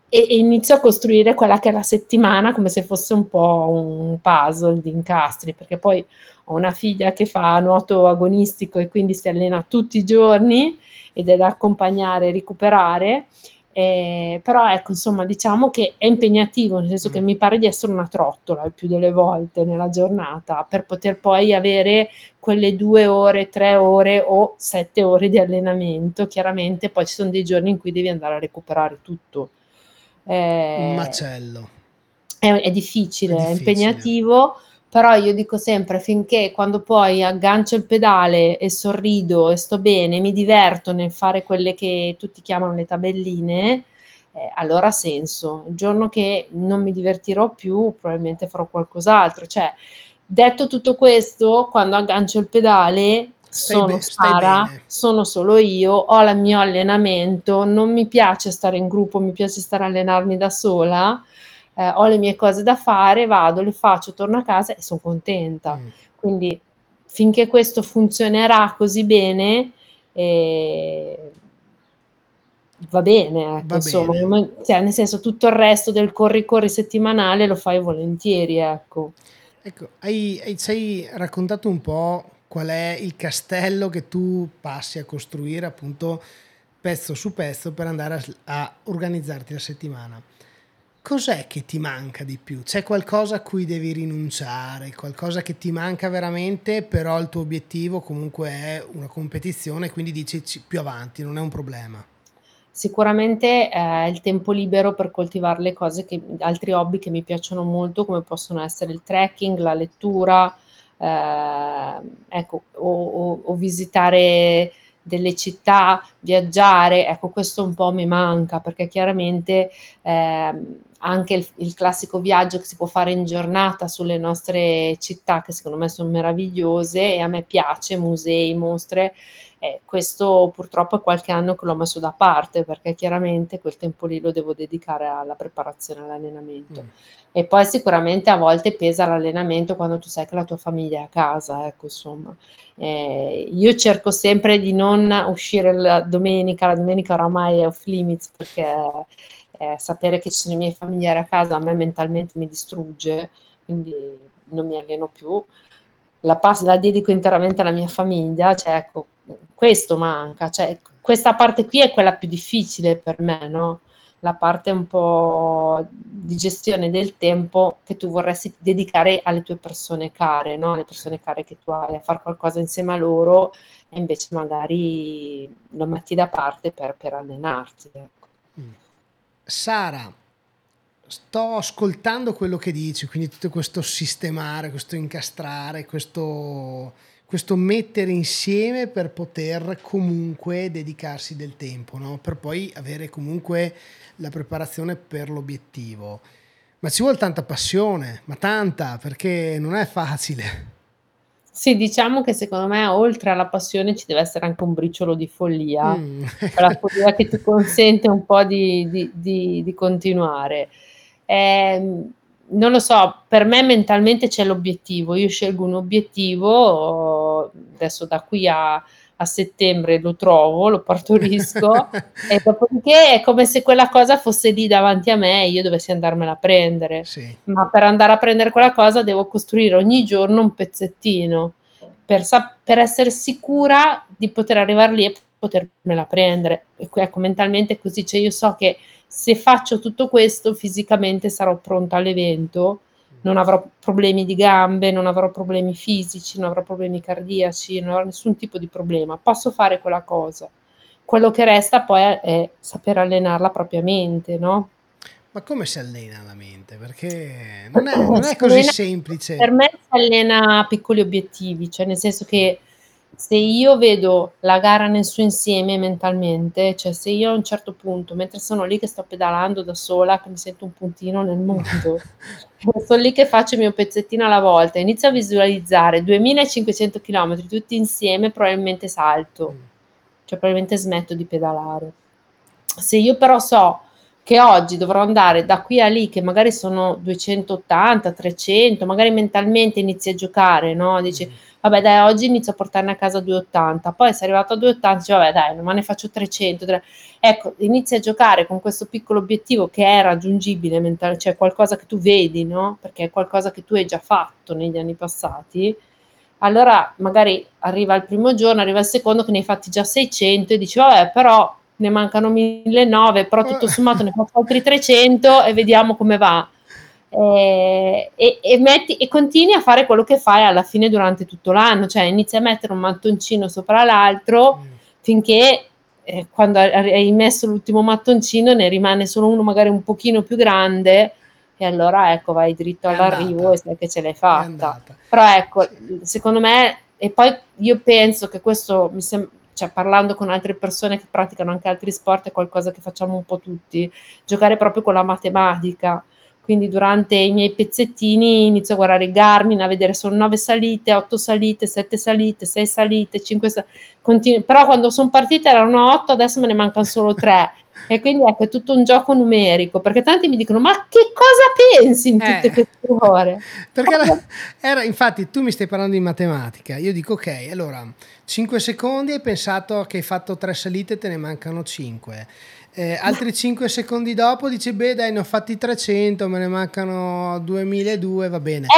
e- e inizio a costruire quella che è la settimana come se fosse un po' un puzzle di incastri, perché poi ho una figlia che fa nuoto agonistico e quindi si allena tutti i giorni ed è da accompagnare e recuperare. Eh, però ecco, insomma, diciamo che è impegnativo, nel senso che Mm. mi pare di essere una trottola il più delle volte nella giornata per poter poi avere quelle due ore, tre ore o sette ore di allenamento. Chiaramente poi ci sono dei giorni in cui devi andare a recuperare tutto. Eh, un macello. È, è, difficile, è, difficile, è impegnativo, però io dico sempre finché quando poi aggancio il pedale e sorrido e sto bene, mi diverto nel fare quelle che tutti chiamano le tabelline, eh, allora ha senso. Il giorno che non mi divertirò più, probabilmente farò qualcos'altro. Cioè, detto tutto questo, quando aggancio il pedale, stai sono be- Sara, sono solo io, ho il mio allenamento, non mi piace stare in gruppo, mi piace stare a allenarmi da sola, eh, ho le mie cose da fare, vado, le faccio, torno a casa e sono contenta. Mm. Quindi finché questo funzionerà così bene, eh, va bene, ecco, va insomma, bene. Cioè, nel senso tutto il resto del corri-corri settimanale lo fai volentieri, ecco. Ecco, hai, hai, ci hai raccontato un po' qual è il castello che tu passi a costruire appunto pezzo su pezzo per andare a, a organizzarti la settimana. Cos'è che ti manca di più? C'è qualcosa a cui devi rinunciare, qualcosa che ti manca veramente, però il tuo obiettivo comunque è una competizione, quindi dici più avanti, non è un problema. Sicuramente è il tempo libero per coltivare le cose che altri hobby che mi piacciono molto, come possono essere il trekking, la lettura, eh, ecco, o, o, o visitare delle città, viaggiare, ecco questo un po' mi manca perché chiaramente eh, anche il, il, classico viaggio che si può fare in giornata sulle nostre città che secondo me sono meravigliose e a me piace, musei, mostre, eh, questo purtroppo è qualche anno che l'ho messo da parte perché chiaramente quel tempo lì lo devo dedicare alla preparazione, all'allenamento. Mm. E poi sicuramente a volte pesa l'allenamento quando tu sai che la tua famiglia è a casa, ecco insomma. Eh, io cerco sempre di non uscire la domenica, la domenica oramai è off limits perché eh, sapere che ci sono i miei familiari a casa a me mentalmente mi distrugge, quindi non mi alleno più. La, passo, la dedico interamente alla mia famiglia, cioè ecco, questo manca, cioè questa parte qui è quella più difficile per me, no? La parte un po' di gestione del tempo che tu vorresti dedicare alle tue persone care, no? Alle persone care che tu hai, a fare qualcosa insieme a loro e invece magari lo metti da parte per, per allenarti. Ecco. Mm. Sara, sto ascoltando quello che dici, quindi tutto questo sistemare, questo incastrare, questo questo mettere insieme per poter comunque dedicarsi del tempo, no? per poi avere comunque la preparazione per l'obiettivo. Ma ci vuole tanta passione, ma tanta, perché non è facile. Sì, diciamo che secondo me oltre alla passione ci deve essere anche un briciolo di follia, mm. la follia che ti consente un po' di, di, di, di continuare. Eh, non lo so, per me mentalmente c'è l'obiettivo, io scelgo un obiettivo, adesso da qui a, a settembre lo trovo, lo partorisco [LAUGHS] e dopodiché è come se quella cosa fosse lì davanti a me e io dovessi andarmela a prendere. Sì. Ma per andare a prendere quella cosa devo costruire ogni giorno un pezzettino per, sap- per essere sicura di poter arrivare lì e potermela prendere. E ecco, mentalmente così, cioè io so che se faccio tutto questo fisicamente sarò pronta all'evento, non avrò problemi di gambe, non avrò problemi fisici, non avrò problemi cardiaci, non avrò nessun tipo di problema, posso fare quella cosa. Quello che resta poi è, è saper allenarla propriamente, no? Ma come si allena la mente? Perché non è, non è così allena, semplice. Per me si allena a piccoli obiettivi, cioè nel senso che se io vedo la gara nel suo insieme mentalmente, cioè se io a un certo punto, mentre sono lì che sto pedalando da sola, che mi sento un puntino nel mondo, [LAUGHS] sono lì che faccio il mio pezzettino alla volta, inizio a visualizzare 2500 km tutti insieme, probabilmente salto, mm. cioè probabilmente smetto di pedalare. Se io però so che oggi dovrò andare da qui a lì, che magari sono 280, 300, magari mentalmente inizi a giocare, no? Dici, mm vabbè dai oggi inizio a portarne a casa 280, poi sei arrivato a 280, dici, vabbè dai, ma ne faccio 300, 300. ecco, inizi a giocare con questo piccolo obiettivo che è raggiungibile, mentale, cioè qualcosa che tu vedi, no? Perché è qualcosa che tu hai già fatto negli anni passati, allora magari arriva il primo giorno, arriva il secondo che ne hai fatti già 600 e dici, vabbè però ne mancano 1009, però tutto sommato ne faccio altri 300 e vediamo come va eh, e, e, metti, e, continui a fare quello che fai alla fine durante tutto l'anno, cioè inizi a mettere un mattoncino sopra l'altro mm. finché eh, quando hai messo l'ultimo mattoncino ne rimane solo uno magari un pochino più grande e allora ecco vai dritto all'arrivo e sai che ce l'hai fatta. Però ecco, secondo me, e poi io penso che questo mi sembra cioè parlando con altre persone che praticano anche altri sport è qualcosa che facciamo un po' tutti, giocare proprio con la matematica. Quindi durante i miei pezzettini inizio a guardare Garmin, a vedere sono 9 salite, 8 salite, 7 salite, 6 salite, 5 salite. Continu- però quando sono partite erano 8, adesso me ne mancano solo 3. E quindi ecco, è tutto un gioco numerico, perché tanti mi dicono: Ma che cosa pensi in tutte eh, queste ore? Perché la, [LAUGHS] era, infatti, tu mi stai parlando di matematica. Io dico: Ok, allora 5 secondi hai pensato che hai fatto 3 salite, te ne mancano 5 eh, altri 5 secondi dopo dice, beh dai, ne ho fatti 300, me ne mancano 2002, va bene.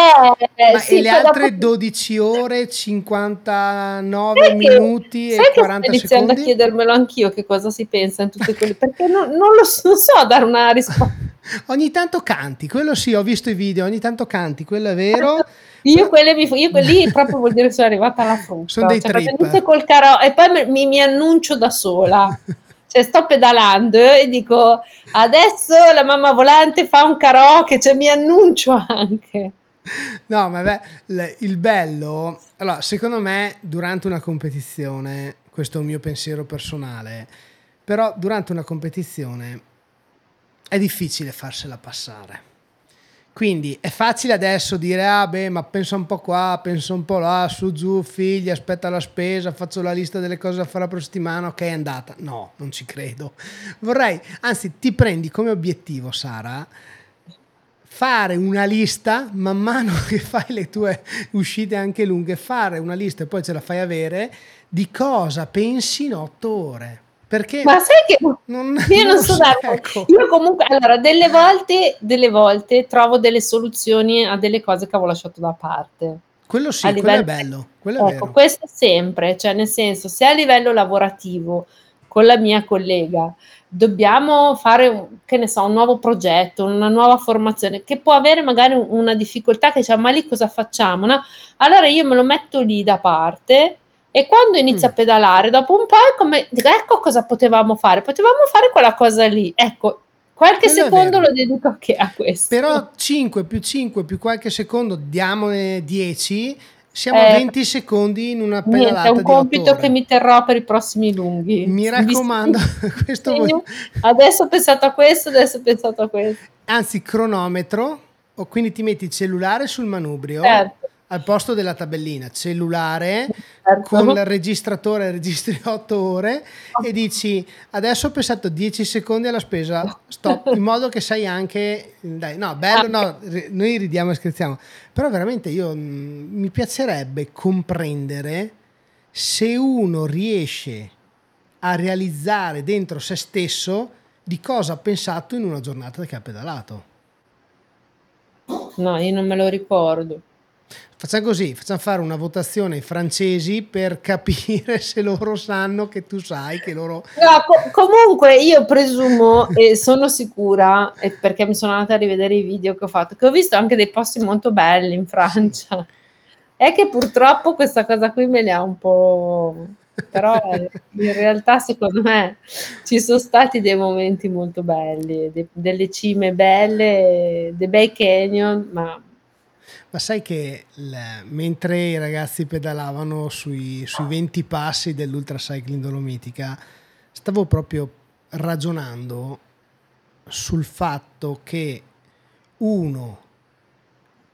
Eh, sì, e le altre dopo... 12 ore, 59 sai minuti che, e 40 secondi? Sto iniziando a chiedermelo anch'io che cosa si pensa in tutte quelle, perché non, non lo so, non so dare una risposta. [LAUGHS] ogni tanto canti, quello sì, ho visto i video, ogni tanto canti, quello è vero. Io, quelle mi, io quelli proprio vuol dire che sono arrivata alla frutta. Sono dei cioè, trip. Col caro, e poi mi, mi annuncio da sola. [LAUGHS] cioè sto pedalando e dico adesso la mamma volante fa un karaoke, cioè mi annuncio anche. No, ma beh, il bello, allora, secondo me durante una competizione, questo è un mio pensiero personale, però durante una competizione è difficile farsela passare quindi è facile adesso dire, ah beh, ma pensa un po' qua, pensa un po' là, su giù, figli, aspetta la spesa, faccio la lista delle cose da fare la prossima settimana, ok è andata. No, non ci credo. Vorrei, anzi ti prendi come obiettivo, Sara, fare una lista man mano [LAUGHS] che fai le tue uscite anche lunghe, fare una lista e poi ce la fai avere di cosa pensi in otto ore. Perché Ma sai che non, io [LAUGHS] non, non so dare. Ecco. Io comunque, allora, delle volte, delle volte trovo delle soluzioni a delle cose che avevo lasciato da parte. Quello sì, livello, quello è bello. Quello ecco, questo sempre, cioè nel senso, se a livello lavorativo con la mia collega dobbiamo fare, che ne so, un nuovo progetto, una nuova formazione, che può avere magari una difficoltà che dice, ma lì cosa facciamo? No? Allora io me lo metto lì da parte e quando inizia mm. a pedalare, dopo un po' è come, ecco cosa potevamo fare, potevamo fare quella cosa lì, ecco, qualche Quello secondo lo dedico anche a questo. Però 5 più 5 più qualche secondo, diamone 10, siamo a 20 secondi in una pedalata niente, è un compito che mi terrò per i prossimi lunghi. Mi raccomando, [LAUGHS] questo vuol... adesso ho pensato a questo, adesso ho pensato a questo. Anzi, cronometro, quindi ti metti il cellulare sul manubrio. Certo al posto della tabellina cellulare certo. con il registratore registri [LAUGHS] 8 ore e dici adesso ho pensato 10 secondi alla spesa stop. [LAUGHS] In modo che sai anche dai no bello no noi ridiamo e scherziamo. Però veramente io mm, mi piacerebbe comprendere se uno riesce a realizzare dentro se stesso di cosa ha pensato in una giornata che ha pedalato. No io non me lo ricordo Facciamo così, facciamo fare una votazione ai francesi per capire [LAUGHS] se loro sanno che tu sai che loro... No, co- comunque io presumo e sono sicura, perché mi sono andata a rivedere i video che ho fatto, che ho visto anche dei posti molto belli in Francia. È che purtroppo questa cosa qui me ne ha un po'... Però in realtà secondo me ci sono stati dei momenti molto belli, de- delle cime belle, dei bei canyon, ma ma sai che l- mentre i ragazzi pedalavano sui, sui 20 passi dell'Ultra Cycling Dolomitica, stavo proprio ragionando sul fatto che uno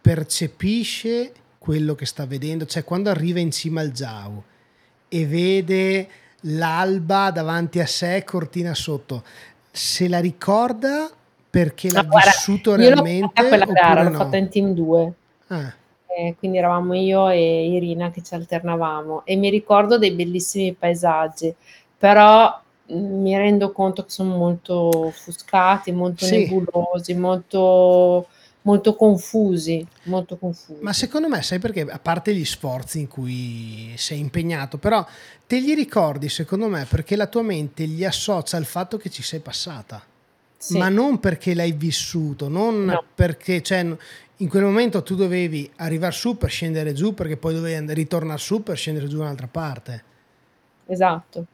percepisce quello che sta vedendo, cioè quando arriva in cima al Giau e vede l'alba davanti a sé, cortina sotto, se la ricorda perché l'ha no, vissuto guarda, realmente. Io l'ho fatta quella gara, l'ho fatta in team 2 Ah. Eh, quindi eravamo io e Irina che ci alternavamo e mi ricordo dei bellissimi paesaggi, però mm, mi rendo conto che sono molto offuscati, molto sì. nebulosi, molto, molto confusi, molto confusi. Ma secondo me, sai perché? A parte gli sforzi in cui sei impegnato, però te li ricordi, secondo me, perché la tua mente li associa al fatto che ci sei passata. Sì. Ma non perché l'hai vissuto, non no. perché cioè, in quel momento tu dovevi arrivare su per scendere giù perché poi dovevi ritornare su per scendere giù un'altra parte. Esatto.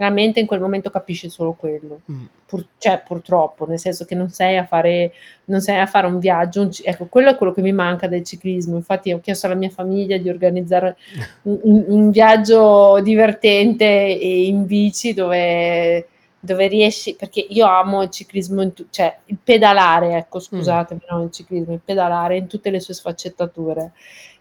La mente in quel momento capisce solo quello. Mh. Pur cioè purtroppo, nel senso che non sei a fare non sei a fare un viaggio, un ecco, quello è quello che mi manca del ciclismo. Infatti ho chiesto alla mia famiglia di organizzare [LAUGHS] u un un viaggio divertente e in bici dove dove riesci perché io amo il ciclismo tu cioè il pedalare, ecco Mh. scusatemi, non il ciclismo, il pedalare in tutte le sue sfaccettature,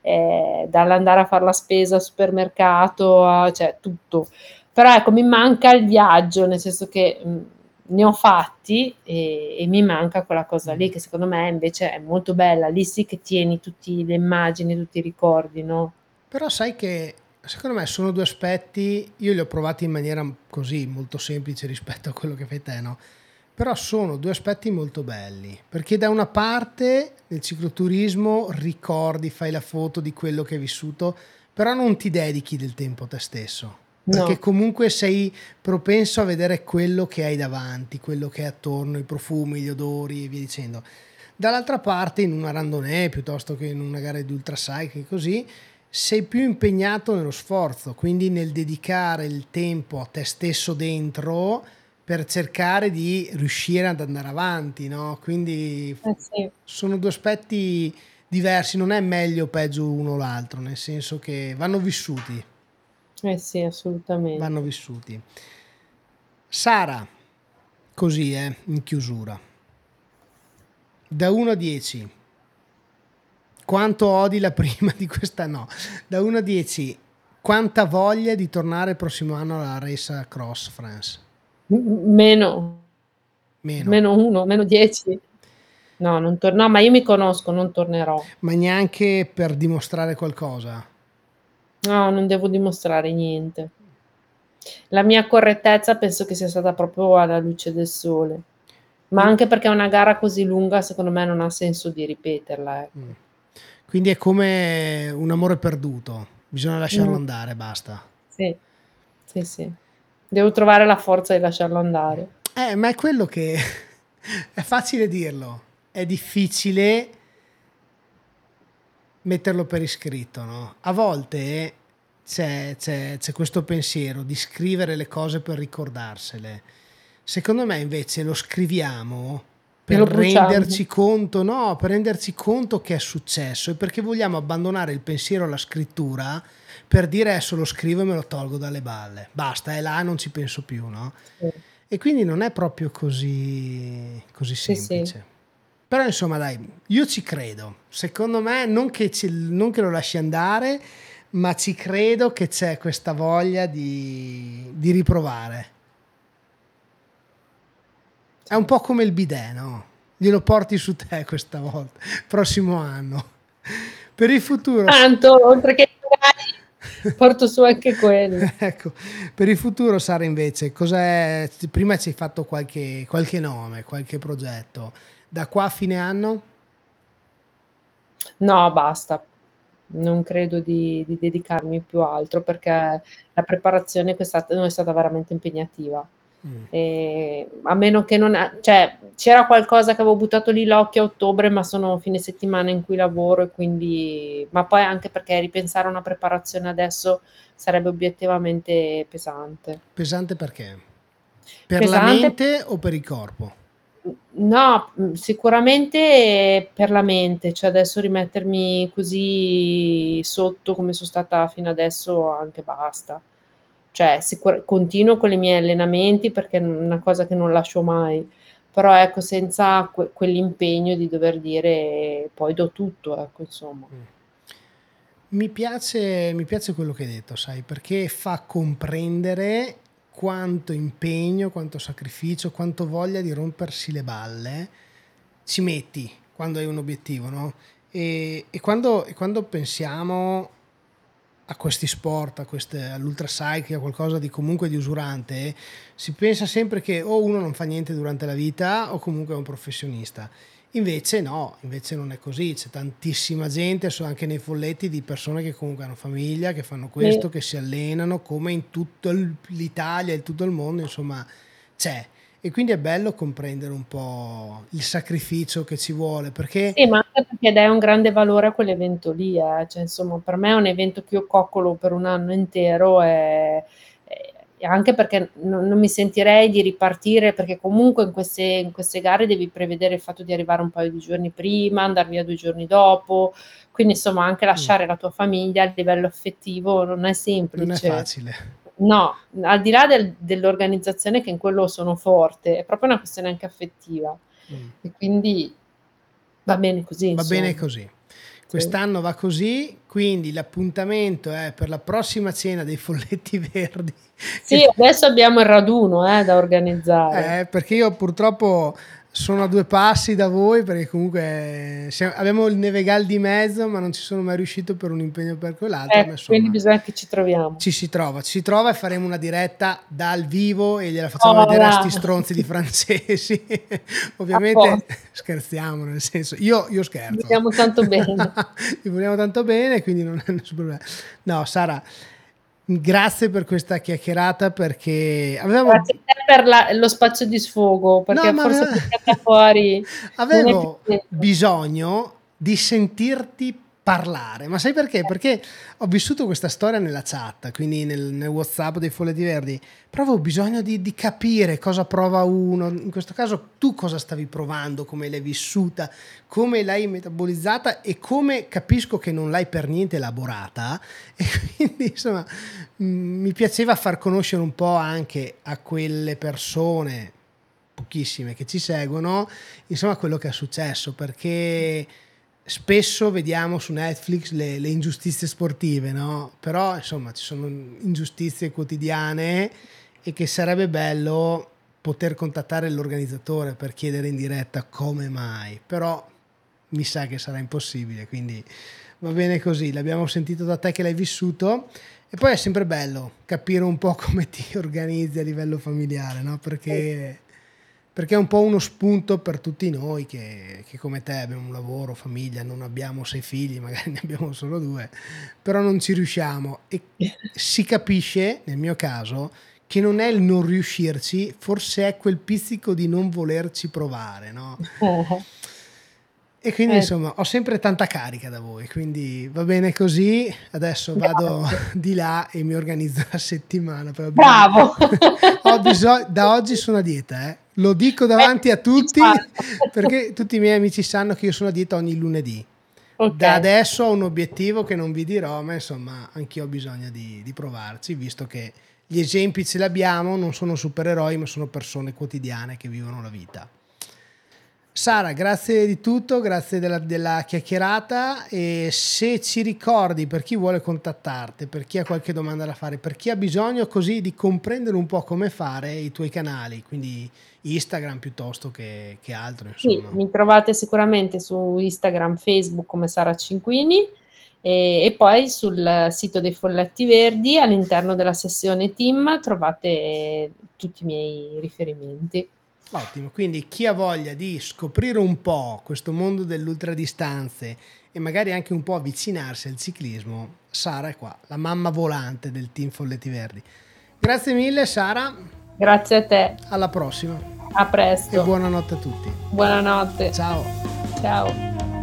ehm, dall'andare a far la spesa al supermercato a cioè tutto. Però ecco, mi manca il viaggio, nel senso che, mhmm, ne ho fatti e e mi manca quella cosa lì Mh. che secondo me invece è molto bella. Lì sì che tieni tutti le immagini, tutti i ricordi, no? Però sai che secondo me sono 2 aspetti io li ho provati in maniera, così molto semplice rispetto a quello che fai te, no, però sono 2 aspetti molto belli, perché da una parte nel cicloturismo ricordi, fai la foto di quello che hai vissuto, però non ti dedichi del tempo a te stesso, perché No. comunque sei propenso a vedere quello che hai davanti, quello che hai attorno, i profumi, gli odori e via dicendo. Dall'altra parte in una randonnée piuttosto che in una gara di ultracycling così, sei più impegnato nello sforzo, quindi nel dedicare il tempo a te stesso dentro per cercare di riuscire ad andare avanti, no, quindi Eh sì. sono 2 aspetti diversi, non è meglio o peggio uno o l'altro, nel senso che vanno vissuti. Eh sì, Vanno assolutamente. vissuti. Sara, così eh, in chiusura. Da 1 a 10 quanto odi la prima di questa no, da 1 a 10 quanta voglia di tornare il prossimo anno alla Race Across France? M meno. Meno. Meno 1, meno 10. No, non tor no, ma io mi conosco, non tornerò. Ma neanche per dimostrare qualcosa? No, non devo dimostrare niente. La mia correttezza penso che sia stata proprio alla luce del sole. Ma Qui anche perché una gara così lunga secondo me non ha senso di ripeterla, Mh. ecco. Quindi è come un amore perduto, bisogna lasciarlo Mh. andare, basta. Sì. Sì, sì. Devo trovare la forza di lasciarlo andare. Eh, ma è quello che [LAUGHS] è facile dirlo, è difficile metterlo per iscritto, no, a volte c'è c'è c'è questo pensiero di scrivere le cose per ricordarsele. Secondo me invece lo scriviamo per renderci conto no, per renderci conto che è successo e perché vogliamo abbandonare il pensiero alla scrittura per dire: "Adesso lo scrivo e me lo tolgo dalle balle. Basta, è là, non ci penso più", no, Sì. e quindi non è proprio così così Sì, sì. semplice. Però insomma dai, io ci credo. Secondo me non che ci non che lo lasci andare, ma ci credo che c'è questa voglia di di riprovare. È un po' come il bidet, no, glielo porti su te questa volta, prossimo anno. Per il futuro Tanto oltre che porto su anche quello. [LAUGHS] Ecco, per il futuro Sara invece cos'è prima ci hai fatto qualche qualche nome, qualche progetto. Da qua a fine anno? No, basta. Non credo di di dedicarmi più a altro perché la preparazione quest'anno è stata veramente impegnativa. Ehm, a meno che non a cioè c'era qualcosa che avevo buttato lì l'occhio a ottobre, ma sono fine settimana in cui lavoro e quindi ma poi anche perché ripensare a una preparazione adesso sarebbe obiettivamente pesante. Pesante perché? Per la Pesante mente o per il corpo? No, mhmm, sicuramente per la mente, cioè adesso rimettermi così sotto come so stata fino adesso anche basta. Cioè sicur continuo con i miei allenamenti perché è una cosa che non lascio mai, però ecco senza que quell'impegno di dover dire: "Poi do tutto", ecco insomma. Mh. Mi piace mi piace quello che hai detto sai, perché fa comprendere quanto impegno, quanto sacrificio, quanto voglia di rompersi le balle ci metti quando hai un obiettivo, no, e e quando e quando pensiamo a questi sport, a queste all'ultracycling, a qualcosa di comunque di usurante, si pensa sempre che o uno non fa niente durante la vita o comunque è un professionista. Invece no, invece non è così, c'è tantissima gente, anche nei folletti, di persone che comunque hanno famiglia, che fanno questo, che si allenano come in tutto il l'Italia e tutto il mondo, insomma c'è. E quindi è bello comprendere un po' il sacrificio che ci vuole, perché Sì, ma perché dai un grande valore a quell'evento lì, eh, cioè insomma per me è un evento che io coccolo per 1 anno intero, è è anche perché non, non mi sentirei di ripartire, perché comunque in queste, in queste gare devi prevedere il fatto di arrivare un paio di giorni prima, andare via due giorni dopo, quindi insomma anche mm. lasciare mm. la tua famiglia a livello affettivo non è semplice. Non è facile. No, al di là del, dell'organizzazione che in quello sono forte, è proprio una questione anche affettiva. Mm. E quindi va bene così. Va insomma. bene così. Quest'anno va così, quindi l'appuntamento è per la prossima cena dei folletti [LAUGHS] verdi. Sì, adesso abbiamo il raduno eh, da organizzare. Eh, perché io purtroppo sono a due passi da voi perché comunque siamo, abbiamo il Nevegal di mezzo ma non ci sono mai riuscito per un impegno per quell'altro. Eh, quindi bisogna che ci troviamo. Ci si trova, ci si trova e faremo una diretta dal vivo e gliela facciamo oh, vedere a sti stronzi di francesi. [LAUGHS] [LAUGHS] Ovviamente scherziamo, nel senso, io, io scherzo. Li vogliamo tanto bene. [LAUGHS] Li vogliamo tanto bene, quindi non è nessun problema. No, Sara Grazie per questa chiacchierata perché avevamo... Grazie per la, lo spazio di sfogo perché no, forse [LAUGHS] aveva... fuori... Avevo bisogno di sentirti parlare. Ma sai perché? Perché ho vissuto questa storia nella chat, quindi nel, nel WhatsApp dei Folletti Verdi, però avevo bisogno di, di, capire cosa prova uno. In questo caso tu cosa stavi provando, come l'hai vissuta, come l'hai metabolizzata e come capisco che non l'hai per niente elaborata. [LAUGHS] E quindi insomma mi piaceva far conoscere un po' anche a quelle persone, pochissime che ci seguono, insomma quello che è successo, perché spesso vediamo su Netflix le, le, ingiustizie sportive, no? Però insomma ci sono ingiustizie quotidiane e che sarebbe bello poter contattare l'organizzatore per chiedere in diretta come mai, però mi sa che sarà impossibile, quindi va bene così, l'abbiamo sentito da te che l'hai vissuto e poi è sempre bello capire un po' [LAUGHS] come ti organizzi a livello familiare, no? Perché perché è un po' uno spunto per tutti noi che, che, come te abbiamo un lavoro, famiglia, non abbiamo sei figli, [LAUGHS] magari ne abbiamo solo due, però non ci riusciamo e [LAUGHS] si capisce, nel mio caso, che non è il non riuscirci, forse è quel pizzico di non volerci provare, no? E quindi eh. insomma ho sempre tanta carica da voi, quindi va bene così, adesso vado di là e mi organizzo la settimana. Bravo! [LAUGHS] bisogno, da oggi sono a dieta, eh. lo dico davanti a tutti [LAUGHS] perché tutti i miei amici sanno che io sono a dieta ogni lunedì. Okay. Da adesso ho un obiettivo che non vi dirò, ma insomma anch'io ho bisogno di, di provarci, visto che gli esempi ce li abbiamo, non sono supereroi, ma sono persone quotidiane che vivono la vita. Sara, grazie di tutto, grazie della, della, chiacchierata e se ci ricordi per chi vuole contattarti, per chi ha qualche domanda da fare, per chi ha bisogno così di comprendere un po' come fare i tuoi canali, quindi Instagram piuttosto che, che altro. Insomma. Sì, mi trovate sicuramente su Instagram, Facebook come Sara Cinquini e, e poi sul sito dei Folletti Verdi all'interno della sessione team trovate tutti i miei riferimenti. Ottimo, quindi chi ha voglia di scoprire un po' questo mondo dell'ultradistanze e magari anche un po' avvicinarsi al ciclismo, Sara è qua, la mamma volante del team Folletti Verdi. Grazie mille Sara. Grazie a te. Alla prossima. A presto. E buonanotte a tutti. Buonanotte. Ciao. Ciao.